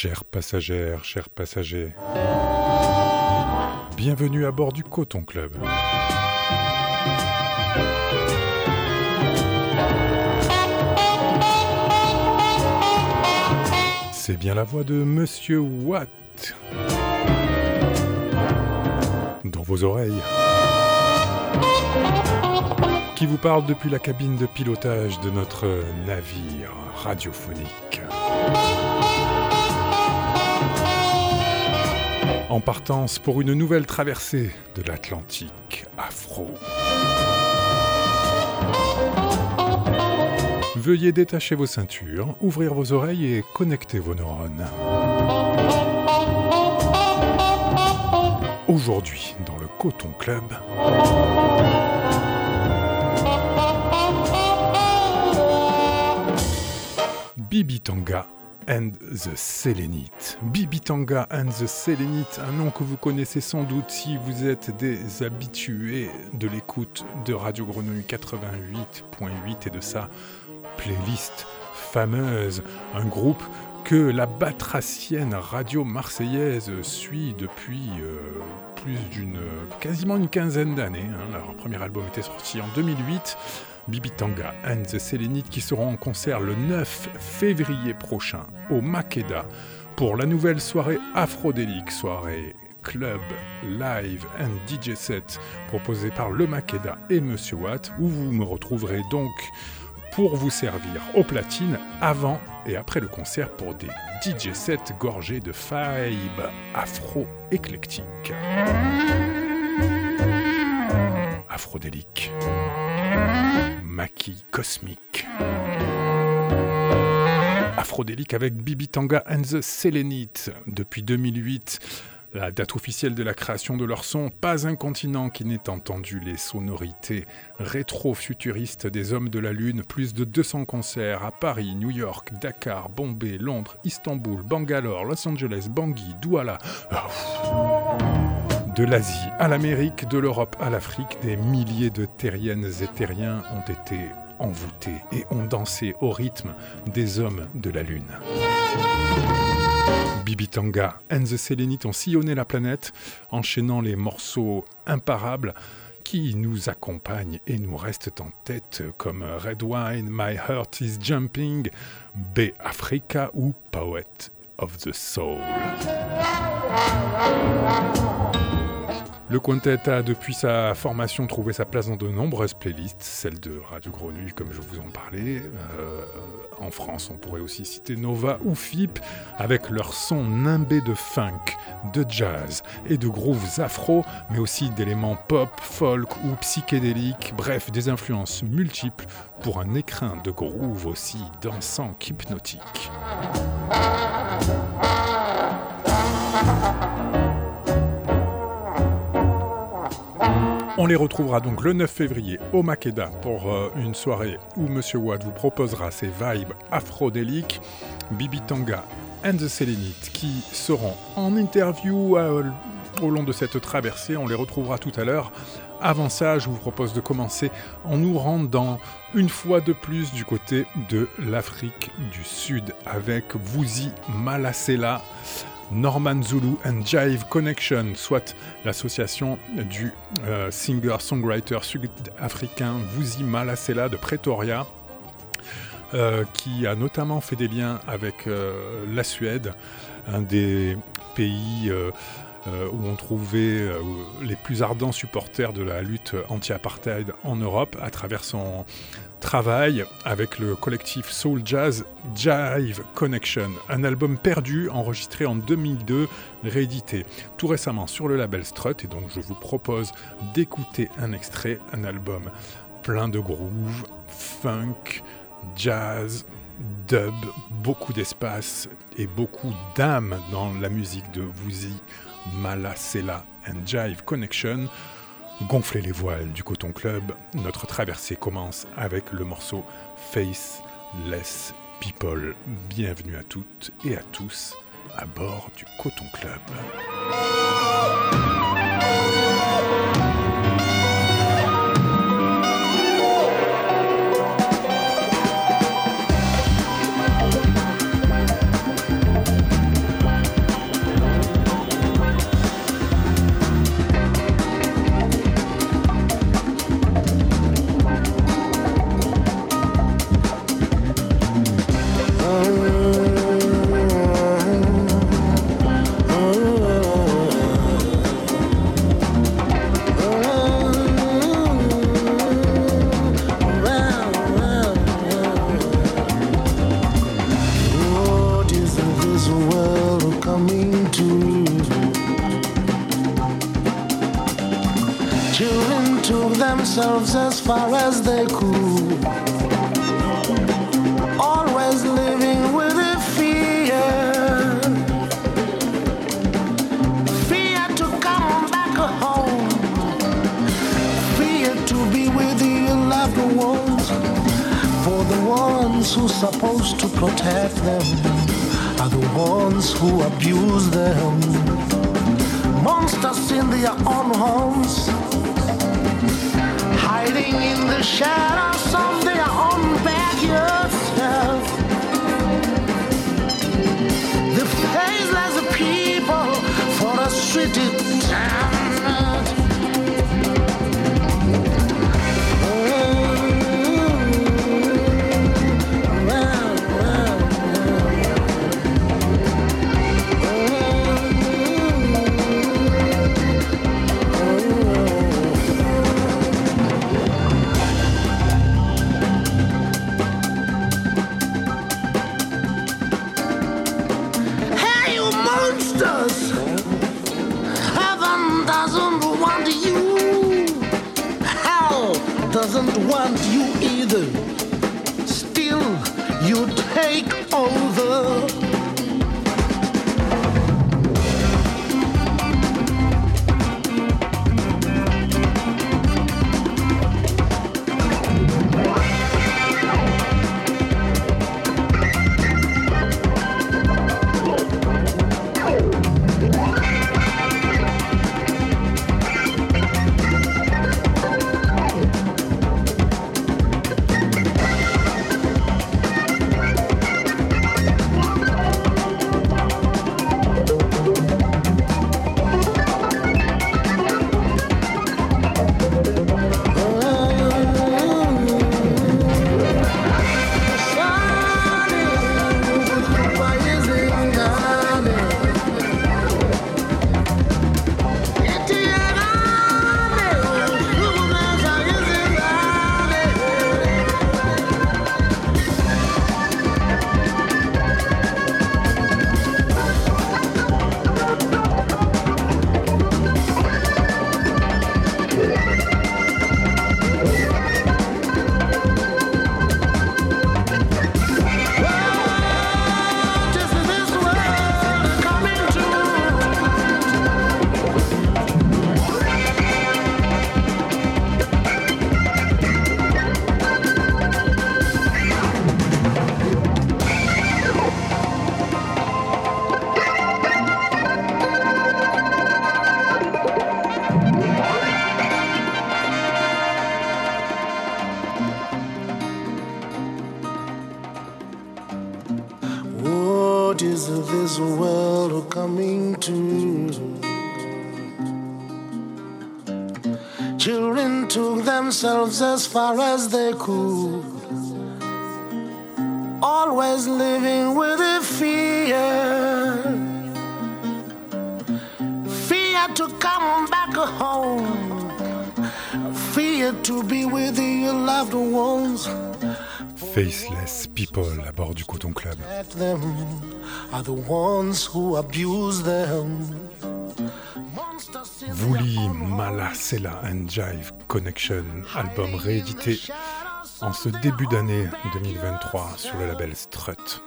Chères passagères, chers passagers, bienvenue à bord du Coton Club. C'est bien la voix de Monsieur Watt dans vos oreilles qui vous parle depuis la cabine de pilotage de notre navire radiophonique. En partance pour une nouvelle traversée de l'Atlantique afro. Veuillez détacher vos ceintures, ouvrir vos oreilles et connecter vos neurones. Aujourd'hui, dans le Coton Club, Bibi Tanga and the Selenite. Bibi Tanga and the Selenite, un nom que vous connaissez sans doute si vous êtes des habitués de l'écoute de Radio Grenouille 88.8 et de sa playlist fameuse. Un groupe que la batracienne radio marseillaise suit depuis euh, plus d'une quasiment une quinzaine d'années. Hein. Leur premier album était sorti en 2008. Bibi Tanga and the Selenite qui seront en concert le 9 février prochain au Makeda pour la nouvelle soirée Afrodélique, soirée club, live and DJ set proposée par le Makeda et Monsieur Watt, où vous me retrouverez donc pour vous servir aux platines avant et après le concert pour des DJ sets gorgés de vibes afro-éclectiques. Afrodélique maquis cosmique. Afrodélique avec Bibi Tanga and the Selenite depuis 2008. La date officielle de la création de leur son, pas un continent qui n'ait entendu les sonorités rétro-futuristes des hommes de la Lune, plus de 200 concerts à Paris, New York, Dakar, Bombay, Londres, Istanbul, Bangalore, Los Angeles, Bangui, Douala. De l'Asie à l'Amérique, de l'Europe à l'Afrique, des milliers de terriennes et terriens ont été envoûtés et ont dansé au rythme des hommes de la Lune. Bibi Tanga and the Selenite ont sillonné la planète, enchaînant les morceaux imparables qui nous accompagnent et nous restent en tête comme Red Wine, My Heart is Jumping, B Africa ou Poet of the Soul. Le quintet a depuis sa formation trouvé sa place dans de nombreuses playlists, celle de Radio Grenouille comme je vous en parlais. Euh, en France, on pourrait aussi citer Nova ou FIP avec leur son nimbé de funk, de jazz et de grooves afro, mais aussi d'éléments pop, folk ou psychédéliques, bref, des influences multiples pour un écrin de groove aussi dansant qu'hypnotique. On les retrouvera donc le 9 février au Makeda pour euh, une soirée où Monsieur Watt vous proposera ses vibes afrodéliques, Bibi Tanga and the Selenite qui seront en interview euh, au long de cette traversée. On les retrouvera tout à l'heure. Avant ça, je vous propose de commencer en nous rendant une fois de plus du côté de l'Afrique du Sud avec Vuzi Malasela. Norman Zulu and Jive Connection, soit l'association du euh, singer-songwriter sud-africain Vuzi Malasela de Pretoria, euh, qui a notamment fait des liens avec euh, la Suède, un des pays où on trouvait les plus ardents supporters de la lutte anti-apartheid en Europe à travers son travaille avec le collectif Soul Jazz Jive Connection, un album perdu enregistré en 2002, réédité tout récemment sur le label Strut. Et donc je vous propose d'écouter un extrait, un album plein de groove, funk, jazz, dub, beaucoup d'espace et beaucoup d'âme dans la musique de Vuzi, Malasela and Jive Connection. Gonflez les voiles du Coton Club, notre traversée commence avec le morceau Faceless People. Bienvenue à toutes et à tous à bord du Coton Club. Themselves as far as they could. Always living with a fear. Fear to come back home. Fear to be with your loved ones. For the ones who's supposed to protect them are the ones who abuse them. Monsters in their own homes hiding in the shadows of their own backyards. The faceless people for a street town. Want you far as they could. Always living with a fear. Fear to come back home. Fear to be with your loved ones. Faceless people à bord du Coton Club. Them are the ones who abuse them. Vuli Malasela and Jive Connection, album réédité en ce début d'année 2023 sur le label Strut.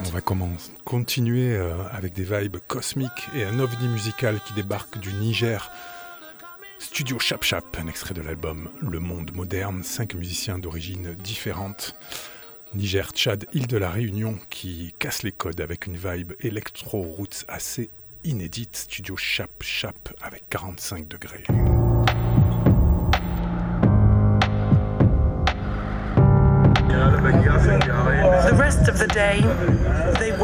On va commencer, continuer euh, avec des vibes cosmiques et un ovni musical qui débarque du Niger. Studio Chap Chap, un extrait de l'album Le Monde Moderne, cinq musiciens d'origine différentes. Niger, Tchad, île de la Réunion qui casse les codes avec une vibe électro-roots assez inédite. Studio Chap Chap avec 45 degrés. The rest of the day, they.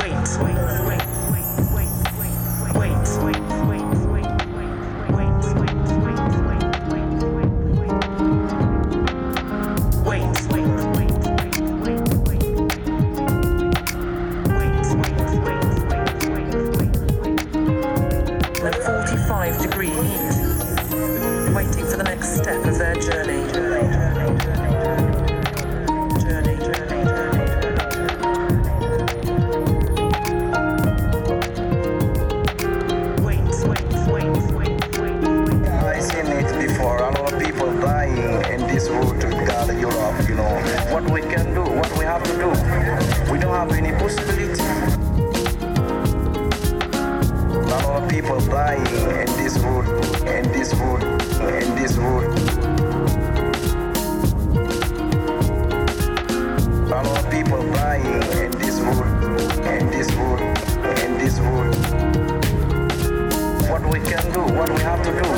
buying and this wood and this wood and this wood. A lot of people buying and this wood and this wood and this wood. What we can do, what we have to do.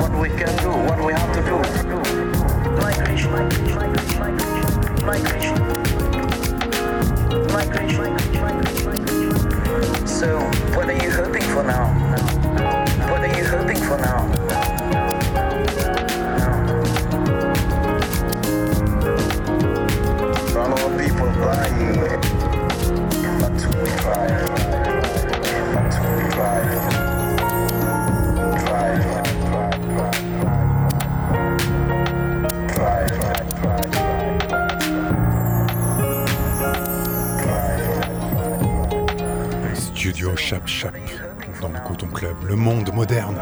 What we can do, what we have to do. Migration, migration, migration, migration, migration, migration, migration. So, what are you hoping for now? What are you hoping for now? Studio Chap Chap dans le Coton Club, le monde moderne.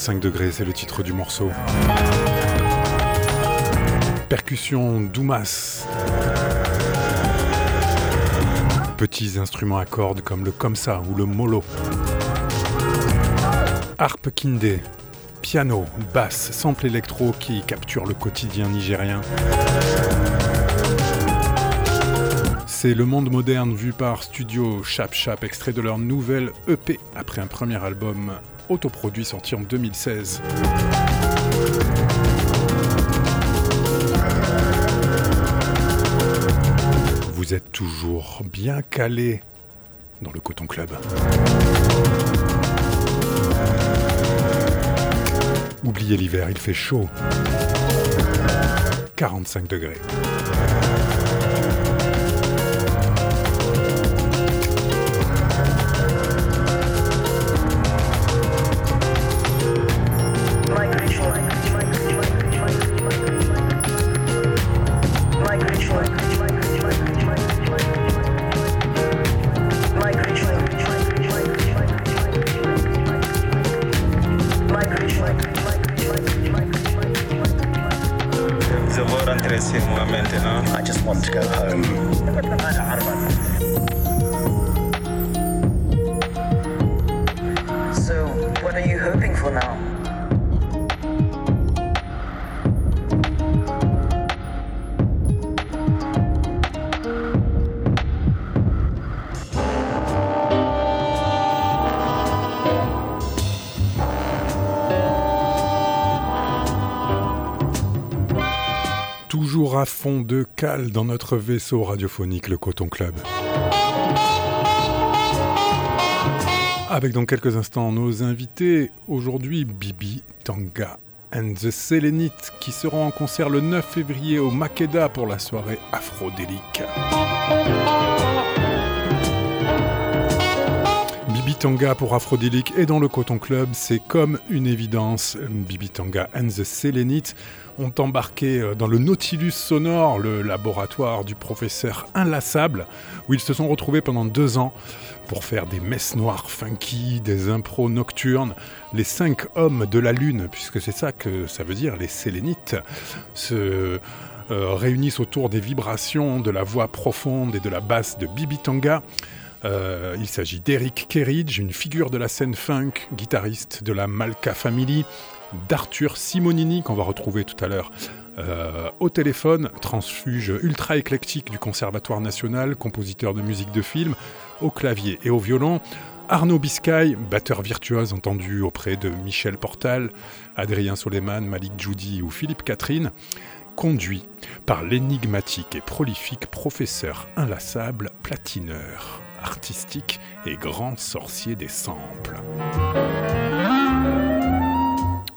45 degrés, c'est le titre du morceau. Percussion Doumas. Petits instruments à cordes comme le ça ou le molo. Harpe kindé, piano, basse, sample électro qui capture le quotidien nigérien. C'est le monde moderne vu par Studio Chap Chap, extrait de leur nouvelle EP après un premier album autoproduit sorti en 2016. Vous êtes toujours bien calé dans le Coton Club. Oubliez l'hiver, il fait chaud. 45 degrés. De cale dans notre vaisseau radiophonique, le Coton Club. Avec dans quelques instants nos invités, aujourd'hui Bibi Tanga and the Selenites qui seront en concert le 9 février au Makeda pour la soirée afrodélique. Tanga pour Afrodélique et dans le Coton Club, c'est comme une évidence. Bibi Tanga and the Selenites ont embarqué euh, dans le Nautilus sonore, le laboratoire du professeur inlassable, où ils se sont retrouvés pendant deux ans pour faire des messes noires funky, des impros nocturnes. Les cinq hommes de la lune, puisque c'est ça que ça veut dire, les Sélénites, se euh, réunissent autour des vibrations, de la voix profonde et de la basse de Bibi Tanga. Euh, il s'agit d'Eric Kerridge, une figure de la scène funk, guitariste de la Malka Family, d'Arthur Simonini, qu'on va retrouver tout à l'heure euh, au téléphone, transfuge ultra éclectique du Conservatoire national, compositeur de musique de film, au clavier et au violon. Arnaud Biscay, batteur virtuose entendu auprès de Michel Portal, Adrien Soleiman, Malik Djoudi ou Philippe Catherine, conduit par l'énigmatique et prolifique professeur inlassable platineur, artistique et grand sorcier des samples.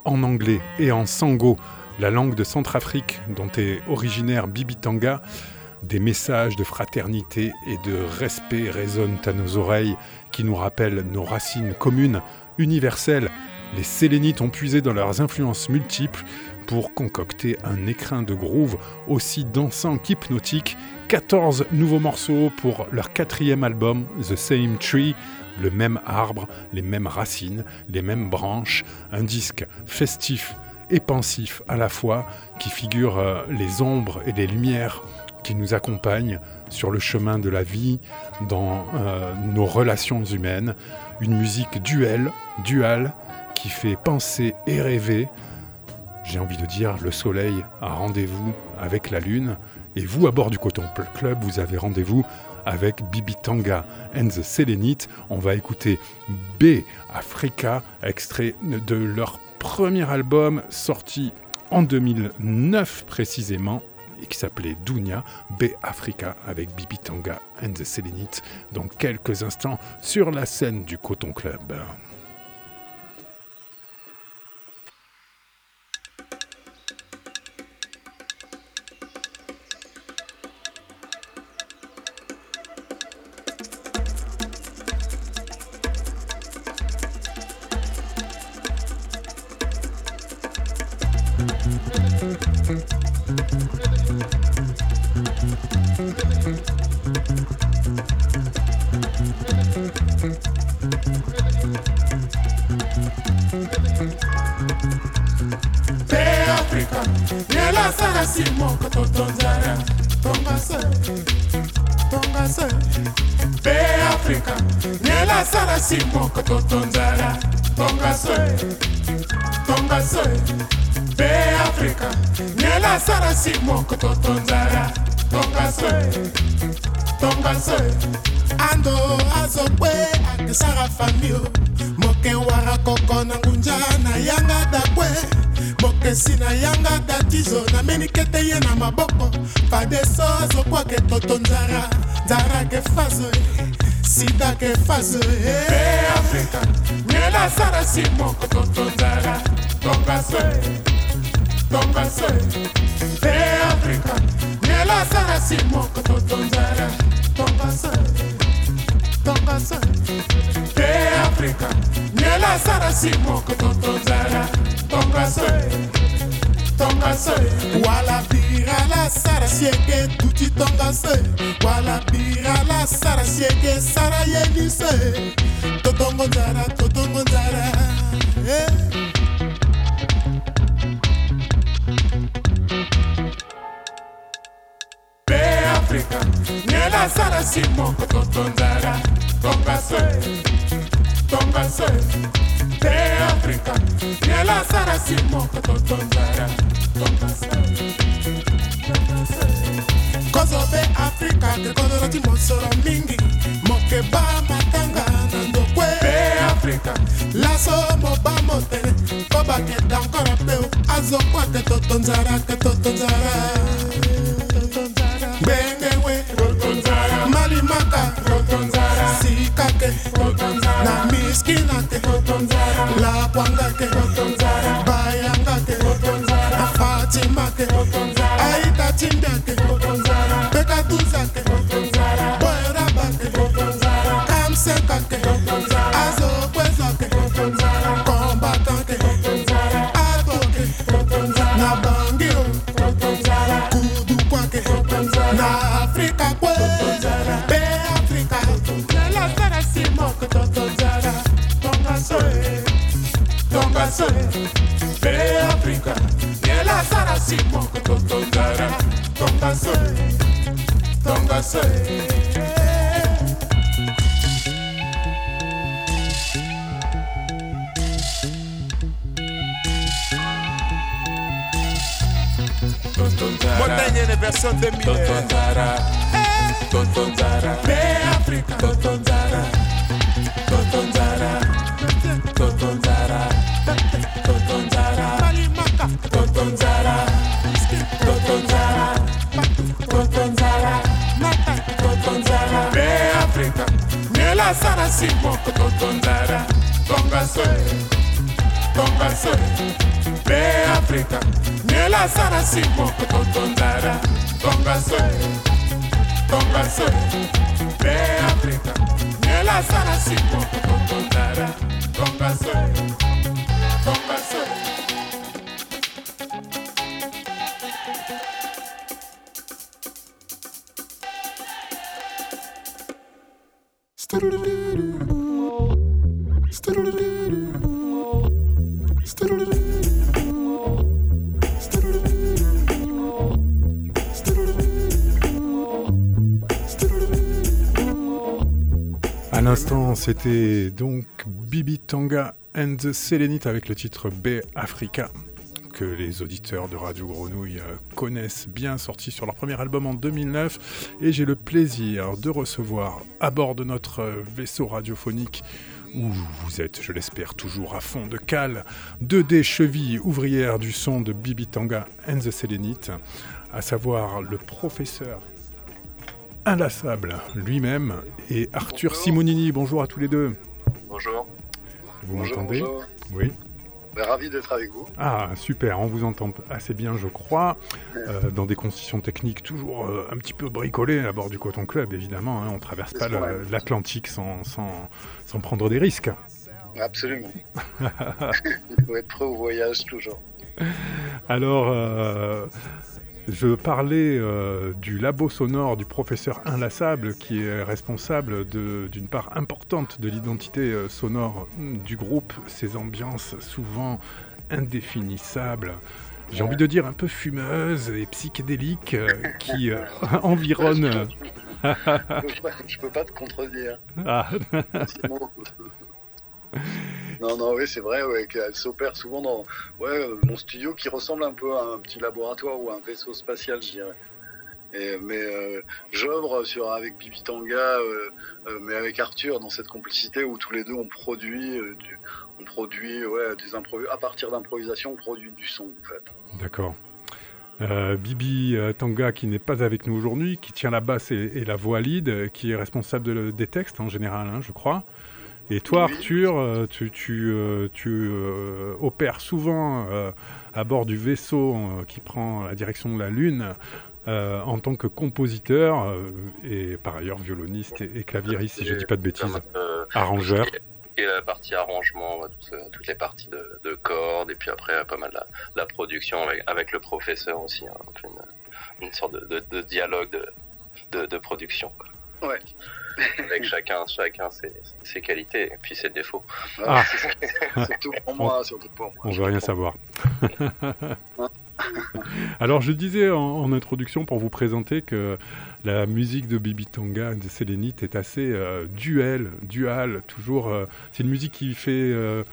En anglais et en sango, la langue de Centrafrique dont est originaire Bibi Tanga, Des messages de fraternité et de respect résonnent à nos oreilles qui nous rappellent nos racines communes, universelles. Les Sélénites ont puisé dans leurs influences multiples pour concocter un écrin de groove aussi dansant qu'hypnotique. 14 nouveaux morceaux pour leur quatrième album, The Same Tree, le même arbre, les mêmes racines, les mêmes branches, un disque festif et pensif à la fois qui figure euh, les ombres et les lumières qui nous accompagnent sur le chemin de la vie, dans euh, nos relations humaines, une musique duelle, duale, qui fait penser et rêver. J'ai envie de dire, le soleil a rendez-vous avec la lune, et vous, à bord du Coton Club, vous avez rendez-vous avec Bibi Tanga and the Selenite. On va écouter B Africa, extrait de leur premier album sorti en 2009 précisément et qui s'appelait Dunia B Africa avec Bibi Tanga and the Selenite dans quelques instants sur la scène du Coton Club. kasi moko totonzala tonga se. Tonga se. Mpe afrika nela sala si moko totonzala tonga se. Tonga se. Mpe afrika nela sala si moko totonzala tonga se. Tonga se. Ando azokwe akesaka famio moke wara koko na ngunja na yanga dakwe. mokesi na yanga datizo nameniki ete ye na maboko. Fadeso azokwaka etoto nzara nzara ke faso eh. sida ke faso eh. e afrika nyela asara si moko toto nzara tongaso tongaso e afrika nyela asara si moko toto nzara tongaso tongaso e afrika nyela asara si moko toto nzara tongase tongase wala bira la sara sieke tuti tongase wala bira la sara sieke sara yelise totongo nzara totongo nzara eh. pe afrika nyela sara si moko totonzara tongase tongase nde afrika fiela sara simoko totonzara kozo mpe afrika kekozolaki mosolo mingi mokeba matanga na ndokwe afrika laso moba motene kobakeda nkora mpe azokwa ke totonzara ke totonzara kake na miski nake lapwa ngake bayangake afatimake aitatimbake myself. Guadagnene verso 2000 Tonton Zara Tonton Zara Be Africa. Tonton Basi moko totonzara Tonga soe Tonga soe Be Africa Nela sana si moko totonzara Tonga soe Tonga soe Be Africa Nela sana si moko totonzara Tonga soe Tonga soe Doo-doo-doo. L'instant, c'était donc Bibi Tanga and the Selenite avec le titre B Africa que les auditeurs de Radio Grenouille euh, connaissent bien, sorti sur leur premier album en 2009. Et j'ai le plaisir de recevoir à bord de notre euh, vaisseau radiophonique où vous êtes, je l'espère, toujours à fond de cale, deux des chevilles ouvrières du son de Bibi Tanga and the Selenite, à savoir le professeur inlassable lui-même et Arthur Simonini. Bonjour à tous les deux. Bonjour. Vous m'entendez. Oui. Ben, ravi d'être avec vous. Ah, super, on vous entend assez bien, je crois, euh, dans des conditions techniques toujours euh, un petit peu bricolées à bord du Coton Club, évidemment. hein, on traverse pas l'Atlantique sans, sans, sans prendre des risques. Absolument. Il faut être prêt au voyage toujours. Alors, euh, je parlais euh, du labo sonore du professeur Inlassable, qui est responsable d'une part importante de l'identité euh, sonore du groupe, ces ambiances souvent indéfinissables. J'ai envie de dire un peu fumeuses et psychédéliques euh, qui euh, environnent. Je peux pas, je peux pas te contredire. Ah. Non, non, oui, c'est vrai, ouais, qu'elle s'opère souvent dans mon studio qui ressemble un peu à un petit laboratoire ou à un vaisseau spatial, je dirais. Mais euh, j'œuvre avec Bibi Tanga, euh, euh, mais avec Arthur dans cette complicité où tous les deux on produit, euh, du, produit ouais, des à partir d'improvisation, on produit du son en fait. D'accord. Bibi Tanga qui n'est pas avec nous aujourd'hui, qui tient la basse et, la voix lead, qui est responsable de- des textes en général, hein, je crois. Et toi, Oui. Arthur, euh, tu, tu, euh, tu, euh, opères souvent euh, à bord du vaisseau euh, qui prend la direction de la Lune euh, en tant que compositeur euh, et par ailleurs violoniste et, et claviériste, si je dis pas de bêtises, euh, arrangeur. et la partie arrangement, toutes les parties de, de cordes, et puis après pas mal la, la production avec, avec le professeur aussi, hein, une, une sorte de, de- de dialogue de, de, de production. Ouais. Avec chacun, chacun ses, ses qualités et puis ses défauts. Ah. c'est ça. surtout pour moi, surtout pour moi. On veut rien savoir. Alors je disais en, en introduction pour vous présenter que la musique de Bibi Tonga de Sélénite est assez euh, duel, dual, toujours. euh, c'est une musique qui fait, euh,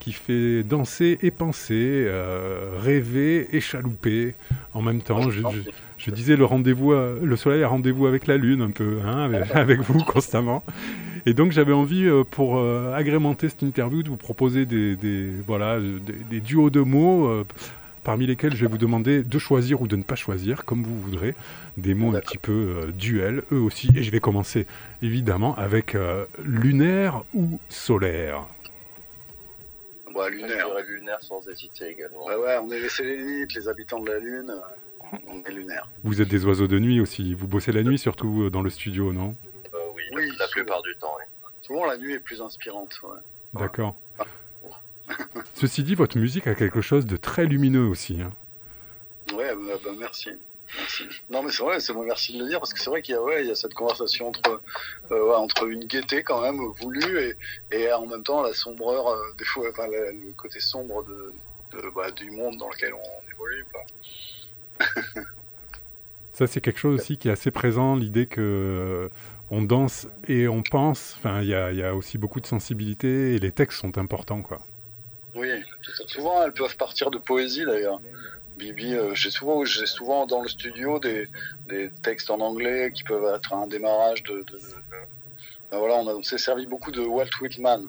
qui fait danser et penser, euh, rêver et chalouper en même temps. Je, je- je disais le rendez-vous, à- le soleil a rendez-vous avec la lune un peu, hein, avec, avec vous constamment. Et donc j'avais envie, euh, pour euh, agrémenter cette interview, de vous proposer des, des- voilà, des, des duos de mots, euh, parmi lesquels je vais vous demander de choisir ou de ne pas choisir, comme vous voudrez, des mots un petit peu euh, duels, eux aussi. Et je vais commencer évidemment avec euh, lunaire ou solaire. Je lunaire. dirais lunaire sans hésiter également. Ouais, ouais, on est les Sélénites, les habitants de la Lune. On est lunaire. Vous êtes des oiseaux de nuit aussi, vous bossez la nuit surtout euh, dans le studio, non? Euh, oui, la- Oui, la, souvent. plupart du temps. oui. Souvent, la nuit est plus inspirante. Ouais. D'accord. Ceci dit, votre musique a quelque chose de très lumineux aussi. hein. Ouais, bah, bah, merci. Non, mais c'est vrai, c'est moi merci de le dire parce que c'est vrai qu'il y a, ouais, il y a cette conversation entre, euh, ouais, entre une gaieté quand même voulue et, et en même temps la sombreur, euh, des fois, enfin, la- le côté sombre de, de- bah, du monde dans lequel on évolue. Ça, c'est quelque chose aussi qui est assez présent, l'idée que euh, on danse et on pense. Enfin, il y y a aussi beaucoup de sensibilité et les textes sont importants, quoi. Oui, souvent elles peuvent partir de poésie d'ailleurs. Bibi, euh, j'ai souvent, j'ai souvent dans le studio des, des textes en anglais qui peuvent être un démarrage de. de- de- Ben voilà, on, a- on s'est servi beaucoup de Walt Whitman.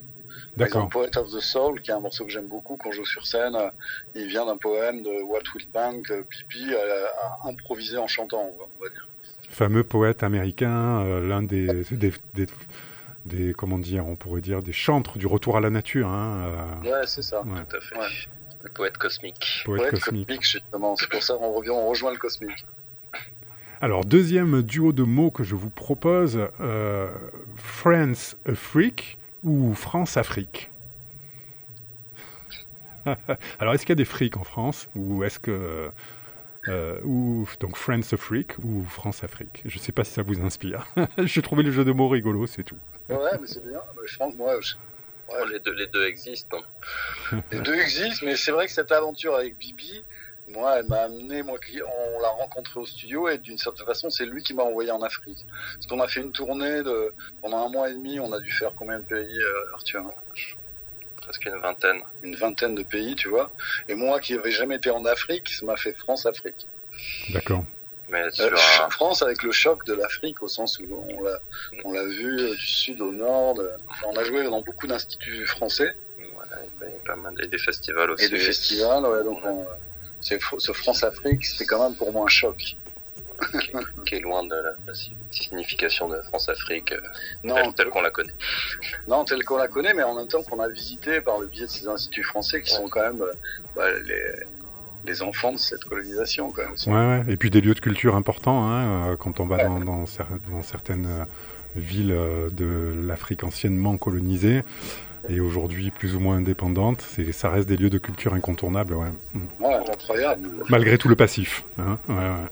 D'accord. Poet of the Soul, qui est un morceau que j'aime beaucoup quand je joue sur scène, euh, il vient d'un poème de Walt Whitman que Bibi a, a improvisé en chantant, on va, on va dire. Fameux poète américain, euh, l'un des, des, des, des- comment dire, on pourrait dire des chantres du retour à la nature, hein, euh, Ouais, c'est ça. ouais, Tout à fait. Ouais. Le poète cosmique. poète Poète cosmique. justement. C'est pour ça qu'on revient, on rejoint le cosmique. Alors, deuxième duo de mots que je vous propose, euh, France Afrique ou France Afrique Alors, est-ce qu'il y a des frics en France ou est-ce que euh, ou donc France Afrique ou France Afrique? Je ne sais pas si ça vous inspire. J'ai trouvé le jeu de mots rigolo, c'est tout. Ouais, mais c'est bien. Mais je pense, moi, je- Ouais, les, deux, les deux existent. hein. les deux existent, mais c'est vrai que cette aventure avec Bibi, moi, elle m'a amené, moi, qui- on l'a rencontré au studio et d'une certaine façon, c'est lui qui m'a envoyé en Afrique. Parce qu'on a fait une tournée de, pendant un mois et demi, on a dû faire combien de pays, euh, Arthur? Presque une vingtaine. Une vingtaine de pays, tu vois. Et moi, qui n'avais jamais été en Afrique, ça m'a fait France-Afrique. D'accord. Mais Euh, sur France avec le choc de l'Afrique, au sens où on l'a, on l'a vu euh, du sud au nord. de- enfin, on a joué dans beaucoup d'instituts français voilà, il y a pas mal. Et des festivals aussi. et de festivals. ouais, donc on- c'est, ce France-Afrique, c'était quand même pour moi un choc. Qui est loin de la, la signification de France-Afrique euh, telle, telle qu'on la connaît. non, tel qu'on la connaît, mais en même temps qu'on a visité par le biais de ces instituts français qui sont quand même euh, bah, les, les enfants de cette colonisation. Quand même. Ouais, ouais. Et puis des lieux de culture importants, hein, euh, quand on va dans, dans cer- dans certaines euh, villes euh, de l'Afrique anciennement colonisée et aujourd'hui plus ou moins indépendantes, c'est, ça reste des lieux de culture incontournables, ouais. Mm. Ouais, incroyable. malgré tout le passif. hein. Ouais, ouais.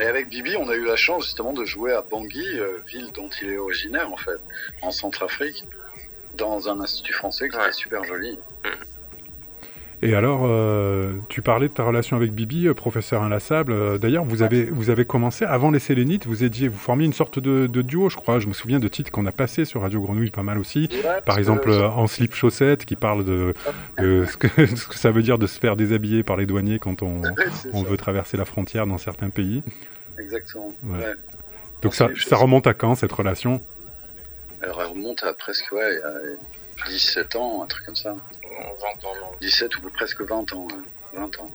Et avec Bibi, on a eu la chance justement de jouer à Bangui, euh, ville dont il est originaire en fait, en Centrafrique, dans un institut français qui Ouais. était super joli. Et alors, euh, tu parlais de ta relation avec Bibi, euh, professeur inlassable. Euh, D'ailleurs, vous avez, vous avez commencé, avant les Sélénites, vous étiez, vous formiez une sorte de, de duo, je crois. Je me souviens de titres qu'on a passés sur Radio Grenouille pas mal aussi. Ouais, Par exemple, euh, en slip chaussette, qui parle de, de ce, que, ce que ça veut dire de se faire déshabiller par les douaniers quand on, on veut traverser la frontière dans certains pays. Exactement. Ouais. ouais. Donc ça, remonte à quand cette relation? Alors elle remonte à presque ouais, a 17 ans, un truc comme ça. 20 ans, non. 17 ou presque 20 ans. ouais. 20 ans.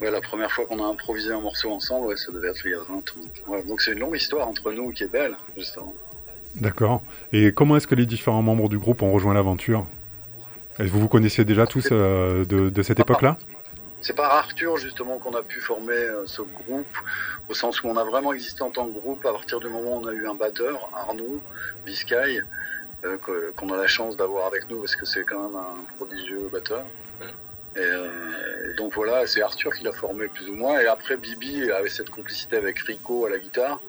Ouais, la première fois qu'on a improvisé un morceau ensemble, ouais, ça devait être il y a 20 ans. Ouais, donc c'est une longue histoire entre nous qui est belle, justement. D'accord. Et comment est-ce que les différents membres du groupe ont rejoint l'aventure? Est-ce que vous vous connaissiez déjà tous euh, de, de cette époque-là? C'est par Arthur justement qu'on a pu former euh, ce groupe, au sens où on a vraiment existé en tant que groupe à partir du moment où on a eu un batteur, Arnaud Biscay, qu'on a la chance d'avoir avec nous parce que c'est quand même un prodigieux batteur. Et, euh, et donc voilà, c'est Arthur qui l'a formé plus ou moins. Et après Bibi avait cette complicité avec Rico à la guitare.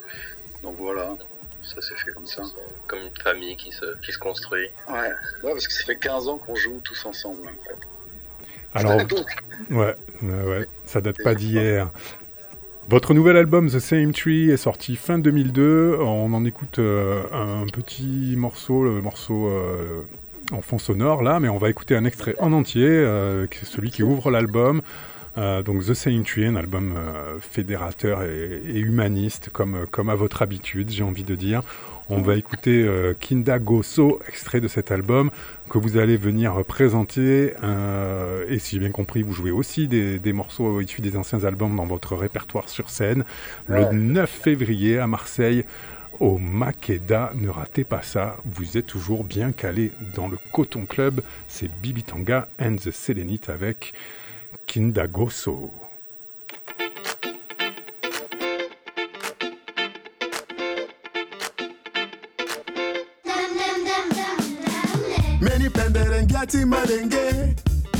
Donc voilà, ça s'est fait comme ça. Comme une famille qui se, qui se construit. Ouais, ouais parce que ça fait 15 ans qu'on joue tous ensemble en fait. Alors, Donc, ouais, ouais, ouais, ça date pas d'hier. Votre nouvel album The Same Tree est sorti fin 2002. On en écoute euh, un petit morceau, le morceau euh, en fond sonore là, mais on va écouter un extrait en entier, euh, celui qui ouvre l'album. Donc The Same Tree, un album fédérateur et, et humaniste, comme, comme à votre habitude, j'ai envie de dire. On va écouter euh, Kinda Goso, extrait de cet album que vous allez venir présenter. euh, et si j'ai bien compris, vous jouez aussi des, des morceaux issus des anciens albums dans votre répertoire sur scène. Le Ouais. 9 février à Marseille, au Makeda. Ne ratez pas ça, vous êtes toujours bien calé dans le Coton Club. C'est Bibi Tanga and the Selenite avec Kinda Goso. Gyati malenge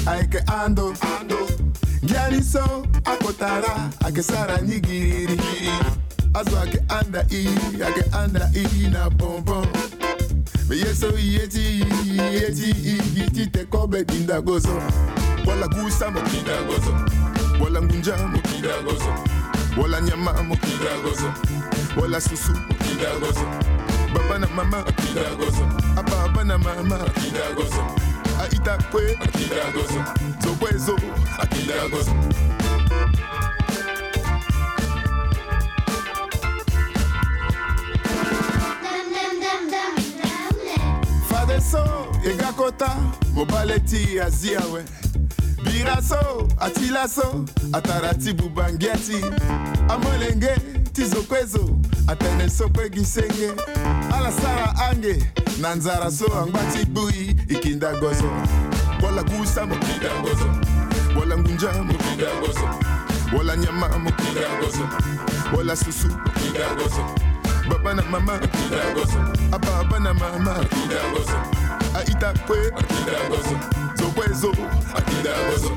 Aike ando. Ando. Gyani so akotara Ake sara nyigiri. Azo ake anda i Ake anda i na bonbon. Me yeso yeti Yeti Yiti te kobe dinda gozo. Wala gusa mo kinda gozo. Wala ngunja mo kinda gozo. Wala nyama mo kinda gozo. Wala susu mo kinda gozo. Baba na mama akida gozo. Ababa na mama akida gozo aitakwe akidagazo zokwezo akidagazo fadeso egakota mobaleti aziawe biraso atilaso ataratibu bangiati amolenge tizokwezo atene sokwe gisenge alasara ange na nzara so angbati bui ikinda gozo. Wala gusa mokinda gozo. Wala ngunja mokinda gozo. Wala nyama mokinda gozo. Wala susu kidagoso baba na mama kidagoso ababa na mama kidagoso aita kwe kidagoso zokwezo kidagoso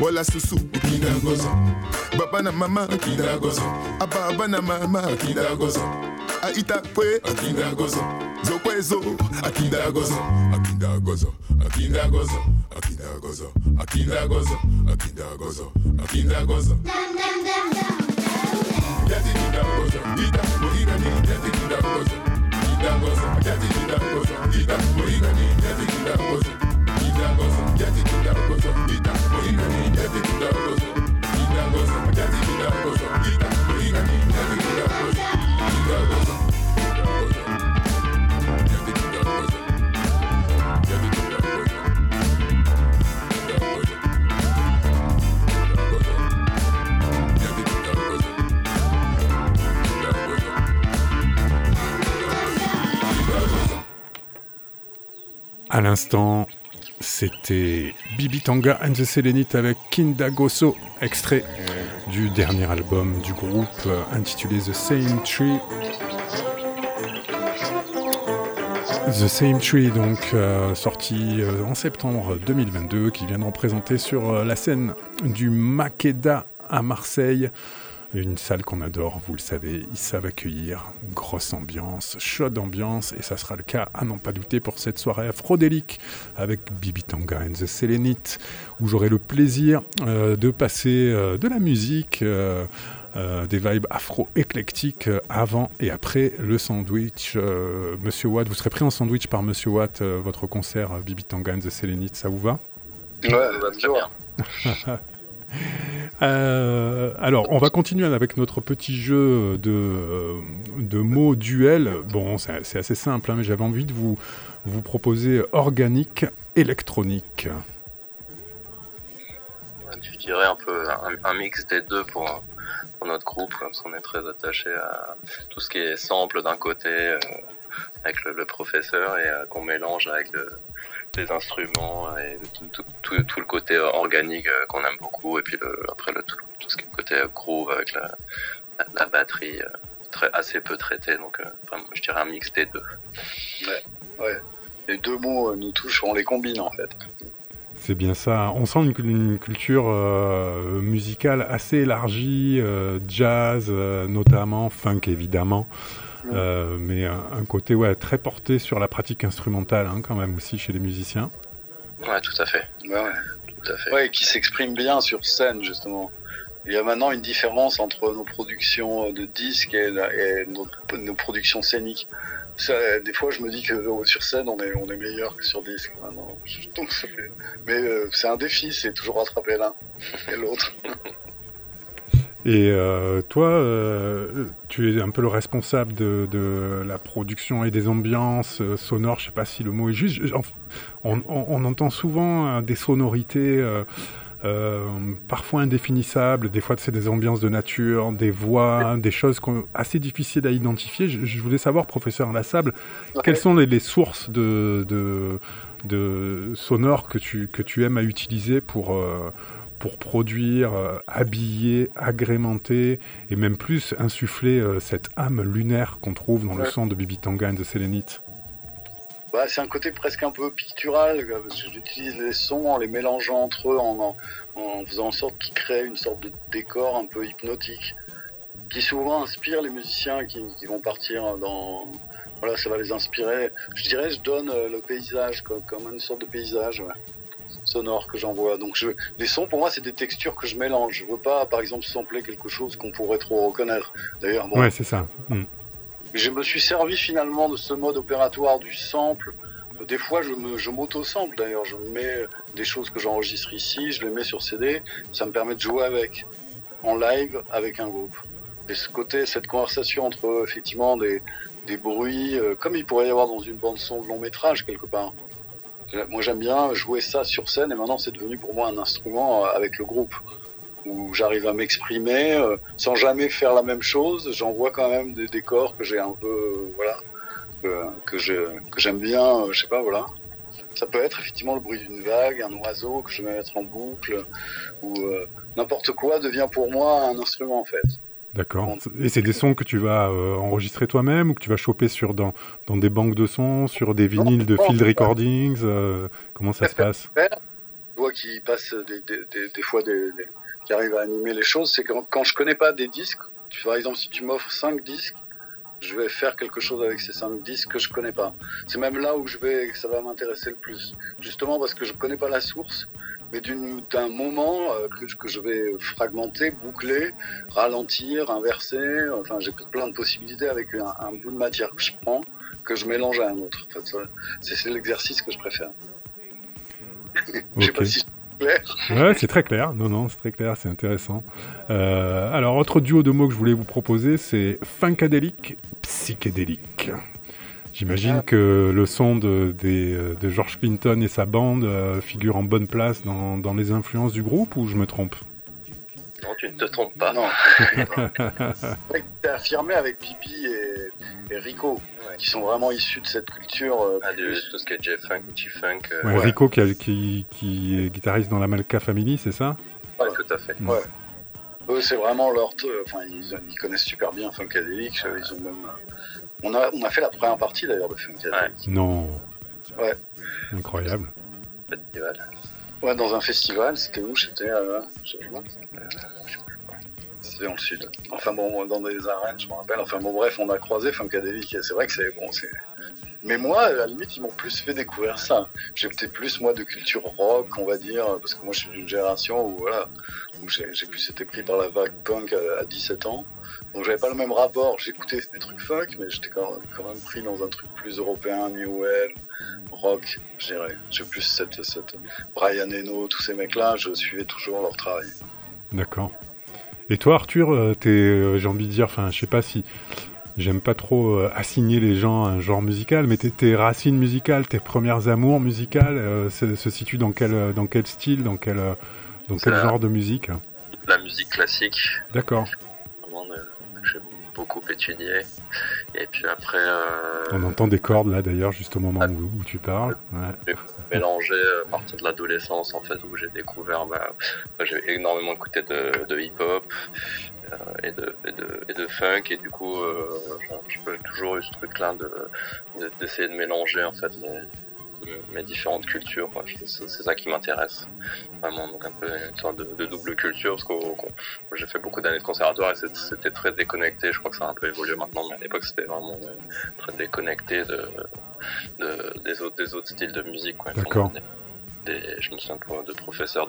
wala susu ukidagoza baba na mama ukidagoza ababa na mama ukidagoza aita kwe ukidagoza zokwezo akidagoza akidagoza akidagoza akidagoza akidagoza akidagoza akidagoza Jati kidagoza, ita, moiga ni jati kidagoza, kidagoza, jati kidagoza, ita, moiga ni jati kidagoza. À l'instant, c'était Bibi Tanga and the Selenite avec Kindagoso, extrait du dernier album du groupe euh, intitulé The Same Tree. The Same Tree, donc euh, sorti euh, en septembre 2022, qui vient de représenter sur la scène du Makeda à Marseille. Une salle qu'on adore, vous le savez, ils savent accueillir. Grosse ambiance, chaude ambiance, et ça sera le cas, à n'en pas douter, pour cette soirée afrodélique avec Bibi Tanga and the Selenite, où j'aurai le plaisir euh, de passer euh, de la musique, euh, euh, des vibes afro-éclectiques euh, avant et après le sandwich. Euh, Monsieur Watt, vous serez pris en sandwich par Monsieur Watt, votre concert Bibi Tanga and the Selenite, ça vous va? Ouais, va très bien. Euh, alors, on va continuer avec notre petit jeu de, de mots duel. Bon, c'est assez simple, hein, mais j'avais envie de vous, vous proposer organique, électronique. Je dirais un peu un, mix des deux pour, pour notre groupe, comme on est très attaché à tout ce qui est sample d'un côté euh, avec le, le professeur et euh, qu'on mélange avec le- les instruments et tout, tout- tout- tout le côté euh, organique euh, qu'on aime beaucoup et puis le, après le, tout, tout ce qui est côté euh, groove avec la, la, la batterie euh, très, assez peu traité donc euh, vraiment, je dirais un mix des deux. Ouais, ouais. Les deux mots euh, nous touchent, on les combine en fait. C'est bien ça. On sent une, cul- une culture euh, musicale assez élargie, euh, jazz euh, notamment, funk évidemment, euh, mais un, un côté ouais, très porté sur la pratique instrumentale hein, quand même aussi chez les musiciens. Ouais, tout à fait. Ouais, ouais. Tout à fait. Ouais, et qui s'exprime bien sur scène justement. Il y a maintenant une différence entre nos productions de disques et, la- et nos, nos productions scéniques. Ça, des fois, je me dis que euh, sur scène, on est, on est meilleur que sur disque. maintenant. Donc, ça fait- Mais euh, c'est un défi, c'est toujours rattraper l'un et l'autre. Et euh, toi, euh, tu es un peu le responsable de, de la production et des ambiances euh, sonores. Je sais pas si le mot est juste. On, on- on entend souvent euh, des sonorités euh, parfois indéfinissables. Des fois, c'est des ambiances de nature, des voix, des choses assez difficiles à identifier. Je, je voulais savoir, professeur Lassable, quelles sont les, les sources de, de, de sonores que tu, que tu aimes à utiliser pour, pour produire, euh, habiller, agrémenter et même plus insuffler euh, cette âme lunaire qu'on trouve dans le son de Bibi Tanga and the Selenite bah, c'est un côté presque un peu pictural. quoi, parce que J'utilise les sons en les mélangeant entre eux, en, en, en faisant en sorte qu'ils créent une sorte de décor un peu hypnotique, qui souvent inspire les musiciens qui, qui vont partir dans. Voilà, ça va les inspirer. Je dirais, je donne euh, le paysage quoi, comme une sorte de paysage ouais, sonore que j'envoie. Donc, je, les sons pour moi, c'est des textures que je mélange. Je veux pas, par exemple, sampler quelque chose qu'on pourrait trop reconnaître. D'ailleurs, bon, Ouais, c'est ça. Hmm. je me suis servi finalement de ce mode opératoire du sample. Des fois, je m'auto-sample d'ailleurs. Je mets des choses que j'enregistre ici, je les mets sur CD. Ça me permet de jouer avec, en live, avec un groupe. Et ce côté, cette conversation entre effectivement des, des bruits, euh, comme il pourrait y avoir dans une bande-son de long métrage quelque part. Moi, j'aime bien jouer ça sur scène et maintenant, c'est devenu pour moi un instrument euh, avec le groupe où j'arrive à m'exprimer euh, sans jamais faire la même chose. J'envoie quand même des décors que j'ai un peu, euh, voilà, que, j'aime bien, je sais pas, voilà. Ça peut être effectivement le bruit d'une vague, un oiseau que je vais mettre en boucle, ou n'importe quoi devient pour moi un instrument en fait. D'accord. Et c'est des sons que tu vas euh, enregistrer toi-même ou que tu vas choper sur dans, dans des banques de sons, sur des vinyles de field recordings euh, Comment ça se passe? Je vois qui passe des, des, des, des fois qui arrive à animer les choses, c'est quand, quand je connais pas des disques, tu, par exemple si tu m'offres cinq disques, je vais faire quelque chose avec ces cinq disques que je connais pas. C'est même là où je vais, que ça va m'intéresser le plus, justement parce que je connais pas la source, mais d'un moment euh, que, je- que je vais fragmenter, boucler, ralentir, inverser. Enfin, j'ai plein de possibilités avec un, un bout de matière que je prends, que je mélange à un autre. En fait, ça, c'est l'exercice que je préfère. Je sais pas si clair. Ouais, c'est très clair. Non, non, c'est très clair, c'est intéressant. Euh, alors, autre duo de mots que je voulais vous proposer, c'est funkadélique, psychédélique. J'imagine Ah. que le son de, euh, de George Clinton et sa bande euh, figure en bonne place dans, dans les influences du groupe ou je me trompe? Non, tu ne te trompes pas. Non. C'est affirmé avec Pipi et, et Rico, qui sont vraiment issus de cette culture. euh, Ah, du- plus- tout ce qui est J-Funk, G-Funk. euh, Ouais, Rico qui, a- qui, qui est guitariste dans la Malka Family, c'est ça? Ouais, tout à fait. Ouais. Eux, c'est vraiment leur. Enfin, ils, ils connaissent super bien Funkadelic. euh, Ils ont même. On a, on a fait la première partie d'ailleurs de Funkadelic. Non. Ouais. Incroyable. Festival. Ouais, dans un festival. C'était où? C'était. euh, je sais pas. Le sud. Enfin bon, dans des arènes, je me rappelle. Enfin bon, bref, on a croisé Funkadelic. C'est vrai que c'est bon. Mais moi, à la limite, ils m'ont plus fait découvrir ça. Peut-être plus, moi, de culture rock, on va dire, parce que moi, je suis d'une génération où, voilà, où j'ai, plus été pris par la vague punk à, à 17 ans. Donc, j'avais pas le même rapport. J'écoutais des trucs funk, mais j'étais quand même pris dans un truc plus européen, new wave, rock, je dirais. J'ai plus cette, cette Brian Eno, tous ces mecs-là, je suivais toujours leur travail. D'accord. Et toi, Arthur, euh, t'es, euh, j'ai envie de dire, enfin, je sais pas si j'aime pas trop euh, assigner les gens à un genre musical, mais tes, tes racines musicales, tes premières amours musicales, euh, se, se situent dans quel, dans quel style, dans quel, dans quel Ça- genre de musique? La musique classique, D'accord. Beaucoup étudié. Et puis après, euh, On entend des cordes là, d'ailleurs, juste au moment où, où tu parles. Ouais. mélangé euh, à partir de l'adolescence, en fait, où j'ai découvert, bah, j'ai énormément écouté de, de hip-hop euh, et, de, et, de, et de funk. Et du coup, j'ai toujours eu ce truc-là de- de- d'essayer de, mélanger, en fait, les- mes différentes cultures. C'est ça qui m'intéresse vraiment, donc un peu une sorte de, de double culture, parce que j'ai fait beaucoup d'années de conservatoire et c'était très déconnecté. Je crois que ça a un peu évolué maintenant, mais à l'époque c'était vraiment euh, très déconnecté de, de- des, autres, des autres styles de musique. D'accord. Des- je me souviens de, professeurs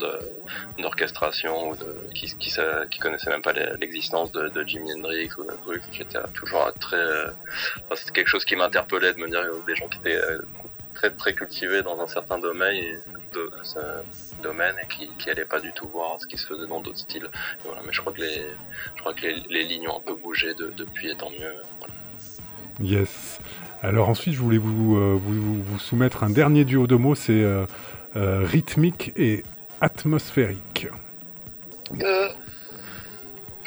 d'orchestration de, qui, qui, sa- qui connaissaient même pas l'existence de, de Jimi Hendrix ou de trucs. J'étais toujours très. euh, enfin, C'était quelque chose qui m'interpellait de me dire des gens qui étaient euh, très très cultivés dans un certain domaine et, de, ce domaine et qui, qui allaient pas du tout voir ce qui se faisait dans d'autres styles. Et voilà, mais je crois que les, je crois que les, les lignes ont un peu bougé de- depuis et tant mieux. Voilà. Yes. Alors ensuite, je voulais vous, euh, vous, vous soumettre un dernier duo de mots, c'est euh, euh, rythmique et atmosphérique.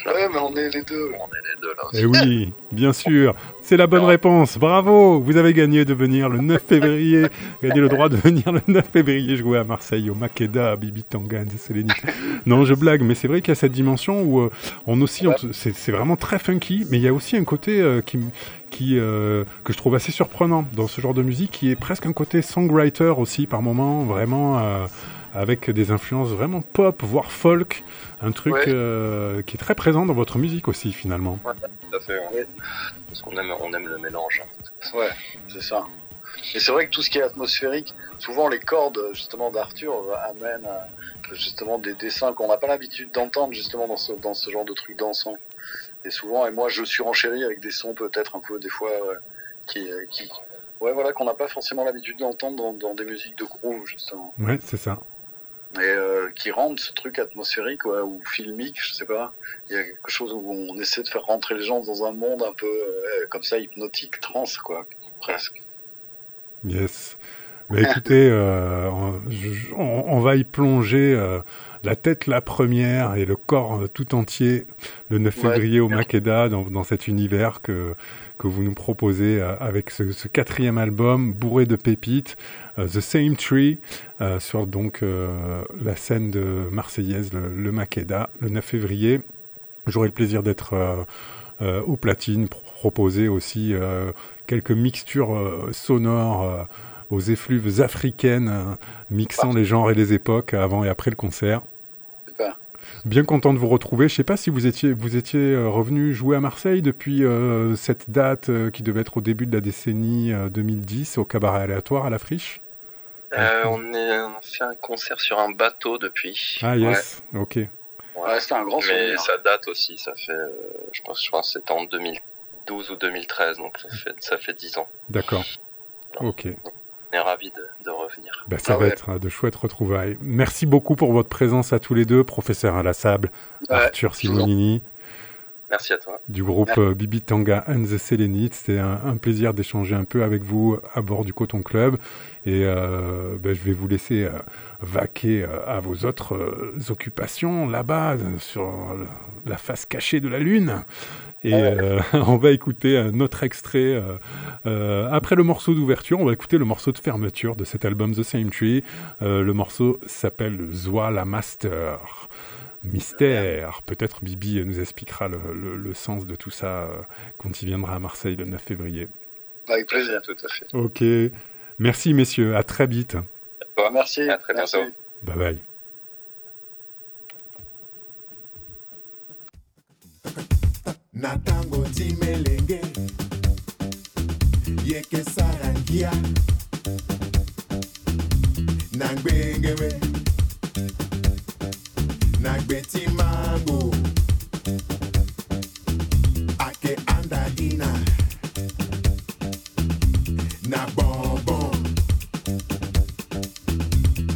Ouais, mais on est les deux. On est les deux là aussi. Eh oui, bien sûr, c'est la bonne réponse. Bravo, vous avez gagné de venir le 9 février, gagné le droit de venir le 9 février jouer à Marseille, au Makeda, à Bibi Tangan, et Sélénite. Non, je blague, mais c'est vrai qu'il y a cette dimension où euh, on entre- c'est vraiment très funky, mais il y a aussi un côté euh, qui, euh, que je trouve assez surprenant dans ce genre de musique, qui est presque un côté songwriter aussi par moment, vraiment euh, avec des influences vraiment pop, voire folk, un truc Ouais. euh, qui est très présent dans votre musique aussi finalement. Ouais, tout à fait. ouais. Parce qu'on aime, on aime le mélange. hein. Ouais, c'est ça. Et c'est vrai que tout ce qui est atmosphérique, souvent les cordes justement d'Arthur euh, amènent à, justement des dessins qu'on n'a pas l'habitude d'entendre justement dans ce, dans ce genre de trucs dansants. Et souvent, et moi je suis renchéri avec des sons peut-être un peu des fois euh, qui, euh, qui, ouais voilà, qu'on n'a pas forcément l'habitude d'entendre dans, dans des musiques de groove justement. Ouais, c'est ça. Et euh, qui rendent ce truc atmosphérique ouais, ou filmique, je sais pas. Il y a quelque chose où on essaie de faire rentrer les gens dans un monde un peu euh, comme ça hypnotique, trans quoi, presque. Yes. Mais écoutez, euh, on, va y plonger la tête la première et le corps tout entier le 9 Ouais. février au Makeda dans, dans cet univers que, que vous nous proposez avec ce, ce quatrième album bourré de pépites, The Same Tree, euh, sur donc euh, la scène de Marseillaise, le, le Makeda, le 9 février. J'aurai le plaisir d'être euh, euh, au platine pour proposer aussi euh, quelques mixtures euh, sonores euh, aux effluves africaines, euh, mixant les genres et les époques avant et après le concert. Super. Bien content de vous retrouver. Je sais pas si vous étiez, vous étiez euh, revenu jouer à Marseille depuis euh, cette date euh, qui devait être au début de la décennie euh, 2010 au cabaret aléatoire à la friche. Euh, on, est, on fait un concert sur un bateau depuis. Ah yes, ok. Ouais, c'était un grand Mais souvenir. ça date aussi, ça fait, euh, je pense, je pense c'était en 2012 ou 2013, donc ça fait, ça fait 10 ans. D'accord. Ok. On est ravis de, de revenir. Ben, ça Ah va ouais. être de chouettes retrouvailles. Merci beaucoup pour votre présence à tous les deux, professeur Alassable, Ouais, Arthur toujours. Merci à toi. du groupe euh, Bibi Tanga and the Selenites. C'était un, un plaisir d'échanger un peu avec vous à bord du Coton Club. Et euh, ben, je vais vous laisser euh, vaquer euh, à vos autres occupations là-bas, sur la face cachée de la Lune. Et on va écouter un autre extrait. après le morceau d'ouverture, on va écouter le morceau de fermeture de cet album The Same Tree. Le morceau s'appelle Zoa la Master. Mystère. Peut-être Bibi nous expliquera le, le- le sens de tout ça euh, quand il viendra à Marseille le 9 février. Avec plaisir. Tout à fait. Ok. Merci messieurs. À très vite. Merci. À très merci. bientôt. Bye bye. na ngbengewe Betty Mango. Ake Andadina. Na bonbon.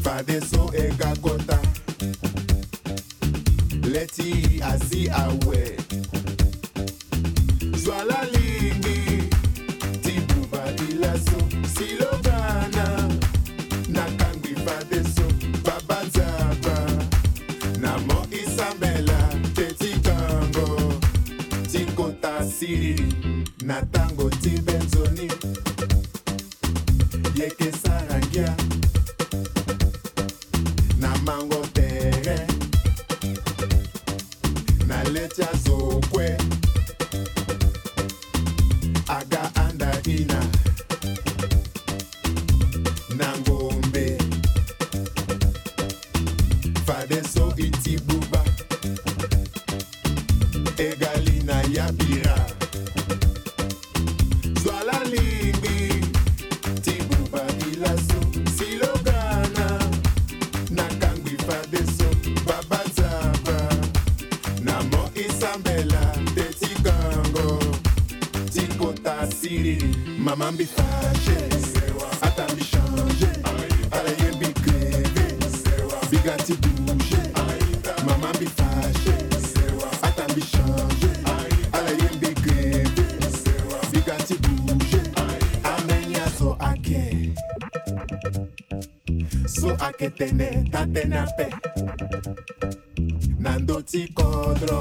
Fadeso Egagota. Letty Asi Aware. Natango tibenzoni so aketene tatenape nandoti kodro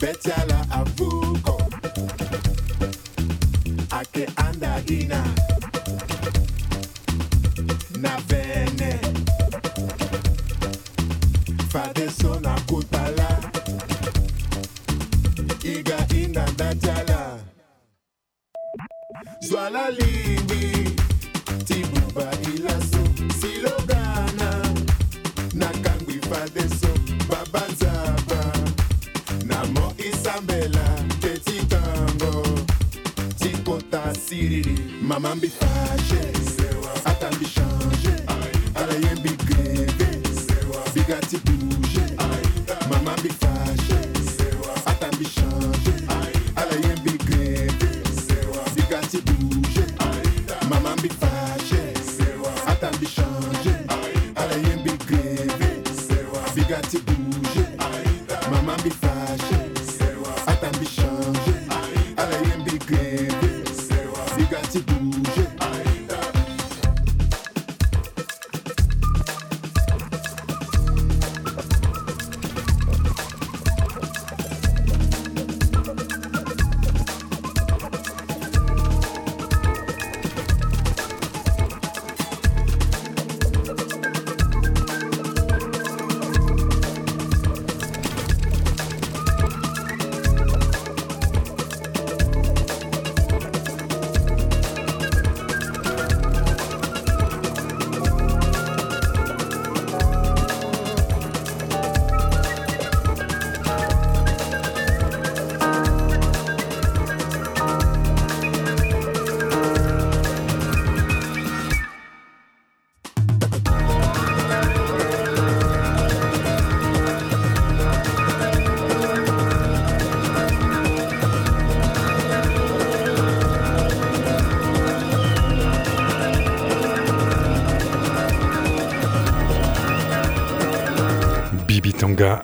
betiala avuko ake andagina na vene. Fadeso na kutala iga inandajala zwala lingi. Silogana. Nakangwi fadeso babanzaba namo isambela tetikango tikota siriri mama mbi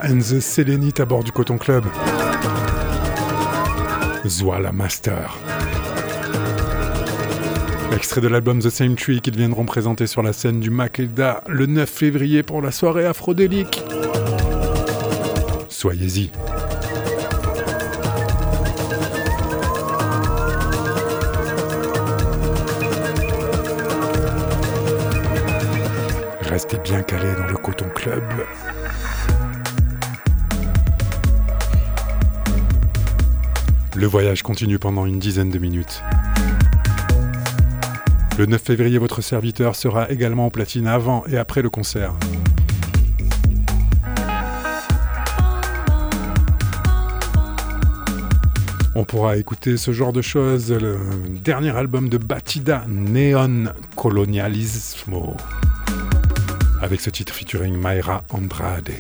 and the Selenite à bord du Coton Club. Zoala Master. Extrait de l'album The Same Tree qu'ils viendront présenter sur la scène du Makeda le 9 février pour la soirée afrodélique. Soyez-y. Restez bien calés dans le Coton Club. Le voyage continue pendant une dizaine de minutes. Le 9 février, votre serviteur sera également en platine avant et après le concert. On pourra écouter ce genre de choses, le dernier album de Batida, Neon Colonialismo, avec ce titre featuring Mayra Andrade.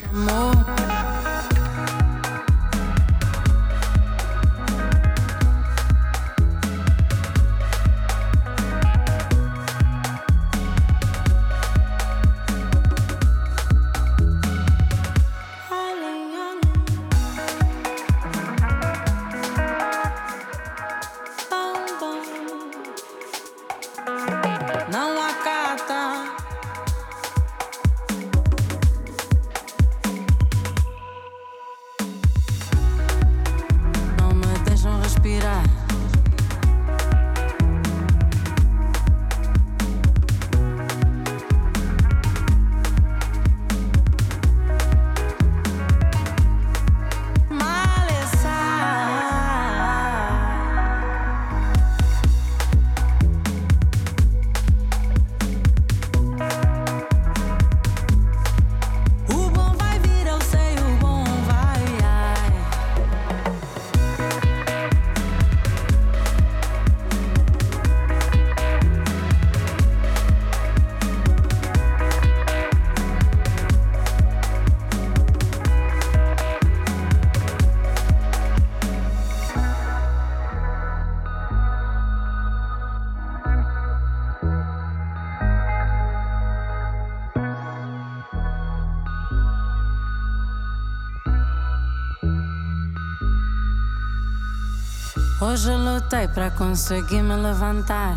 Lutei para conseguir me levantar.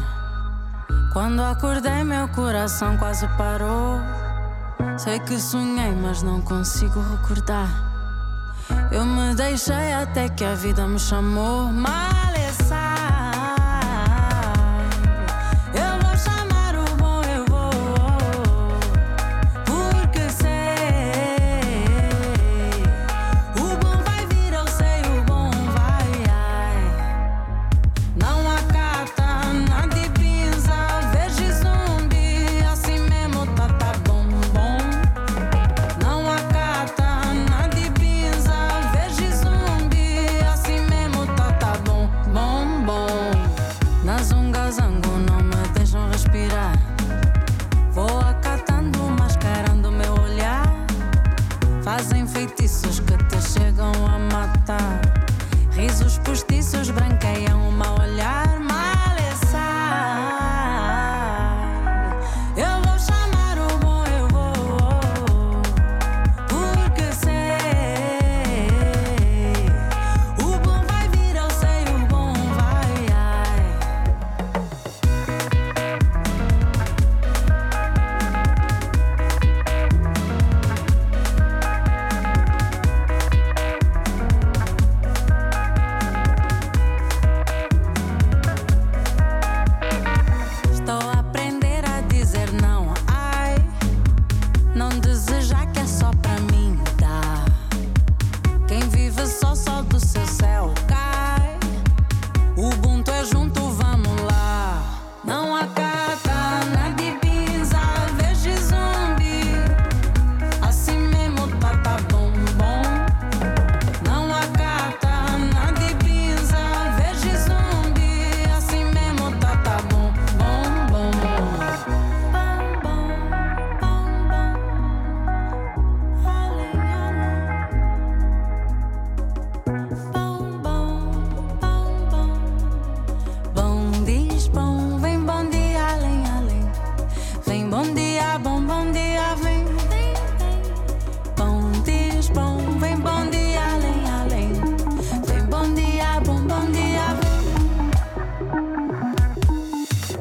Quando acordei, meu coração quase parou. Sei que sonhei, mas não consigo recordar. Eu me deixei até que a vida me chamou. Maleza.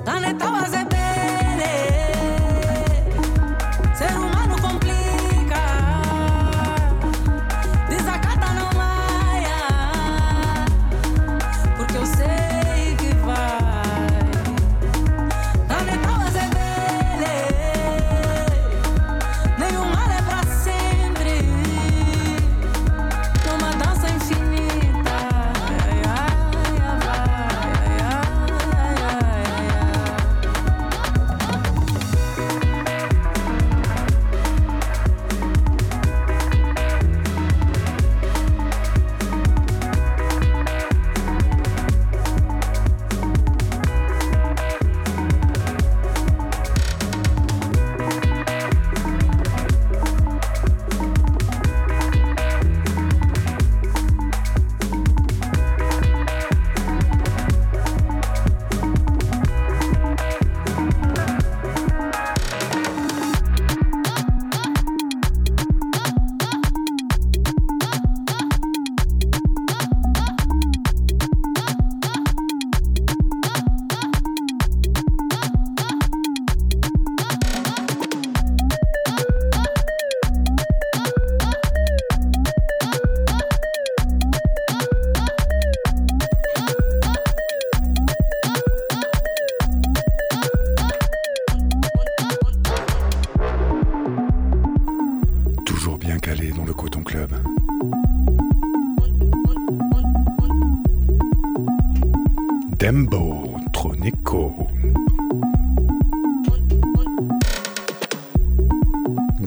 Dale,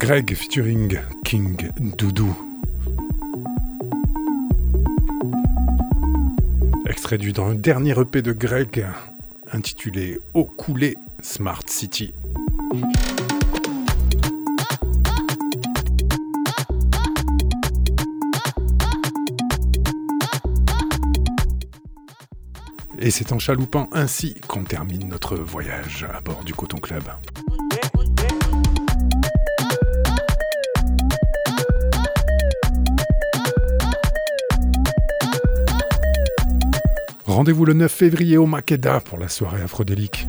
Greg featuring King Doudou. Extrait du dernier EP de Greg intitulé Au coulé Smart City. Et c'est en chaloupant ainsi qu'on termine notre voyage à bord du Coton Club. Rendez-vous le 9 février au Makeda pour la soirée afrodélique.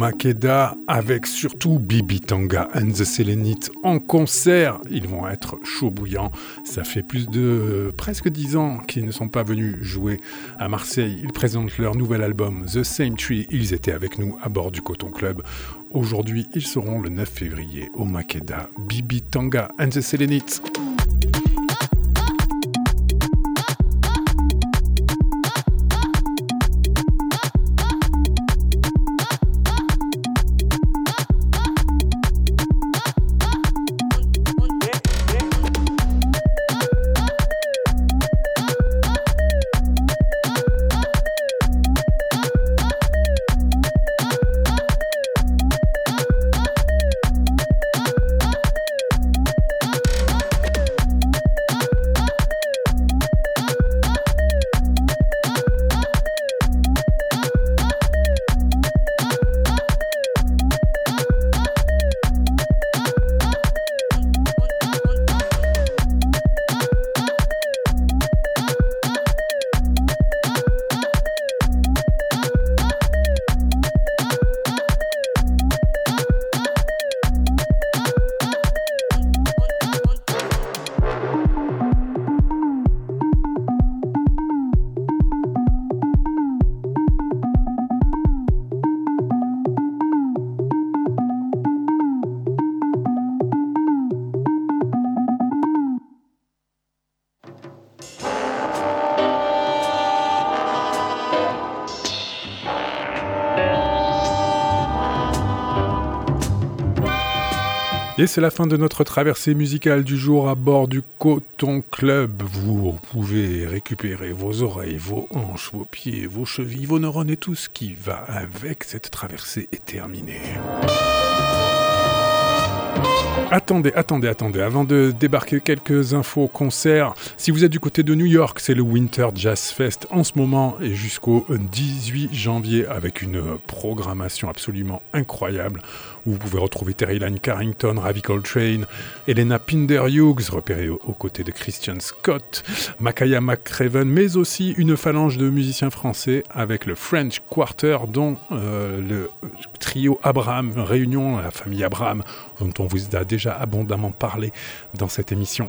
Makeda, avec surtout Bibi Tanga and the Selenites en concert. Ils vont être chaud bouillants. Ça fait plus de euh, presque 10 ans qu'ils ne sont pas venus jouer à Marseille. Ils présentent leur nouvel album The Same Tree. Ils étaient avec nous à bord du Coton Club. Aujourd'hui, ils seront le 9 février au Makeda. Bibi Tanga and the Selenites. Et c'est la fin de notre traversée musicale du jour à bord du Coton Club. Vous pouvez récupérer vos oreilles, vos hanches, vos pieds, vos chevilles, vos neurones et tout ce qui va avec cette traversée est terminée. Attendez, attendez, attendez, avant de débarquer quelques infos concerts, si vous êtes du côté de New York, c'est le Winter Jazz Fest en ce moment et jusqu'au 18 janvier avec une programmation absolument incroyable où vous pouvez retrouver Terry Lane Carrington, Ravi Coltrane, Elena Pinder-Hughes, repérée aux, côtés de Christian Scott, Makaya McCraven, mais aussi une phalange de musiciens français avec le French Quarter, dont euh, le trio Abraham, réunion, la famille Abraham, dont on vous a déjà abondamment parlé dans cette émission.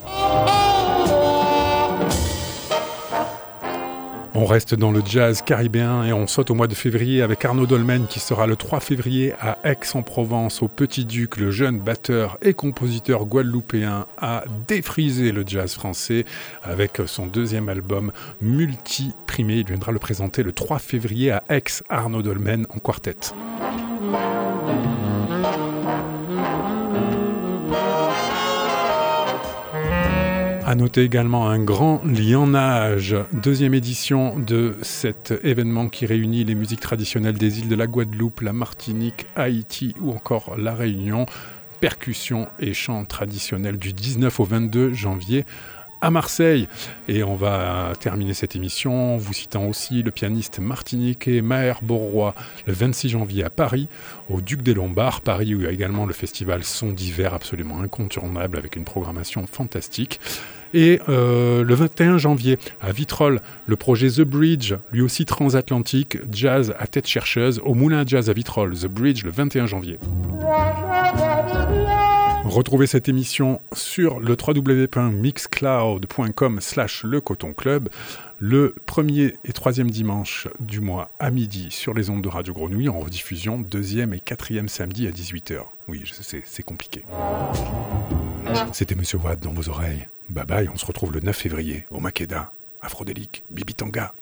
On reste dans le jazz caribéen et on saute au mois de février avec Arnaud Dolmen qui sera le 3 février à Aix-en-Provence au Petit Duc. Le jeune batteur et compositeur guadeloupéen a défrisé le jazz français avec son deuxième album multi-primé. Il viendra le présenter le 3 février à Aix, Arnaud Dolmen en quartet. À noter également un grand lionnage, deuxième édition de cet événement qui réunit les musiques traditionnelles des îles de la Guadeloupe, la Martinique, Haïti ou encore la Réunion. Percussions et chants traditionnels du 19 au 22 janvier à Marseille. Et on va terminer cette émission vous citant aussi le pianiste martiniquais Maher Borroy le 26 janvier à Paris, au Duc des Lombards, Paris où il y a également le festival Son d'hiver absolument incontournable avec une programmation fantastique. Et euh, le 21 janvier, à Vitrolles, le projet The Bridge, lui aussi transatlantique, jazz à tête chercheuse, au Moulin Jazz à Vitrolles. The Bridge, le 21 janvier. Retrouvez cette émission sur le www.mixcloud.com slash le coton club le premier et troisième dimanche du mois à midi sur les ondes de Radio Grenouille en rediffusion deuxième et quatrième samedi à 18h. Oui, c'est compliqué. C'était Monsieur Watt dans vos oreilles. Bye bye, on se retrouve le 9 février au Makeda, Aphrodélique, Bibi Tanga.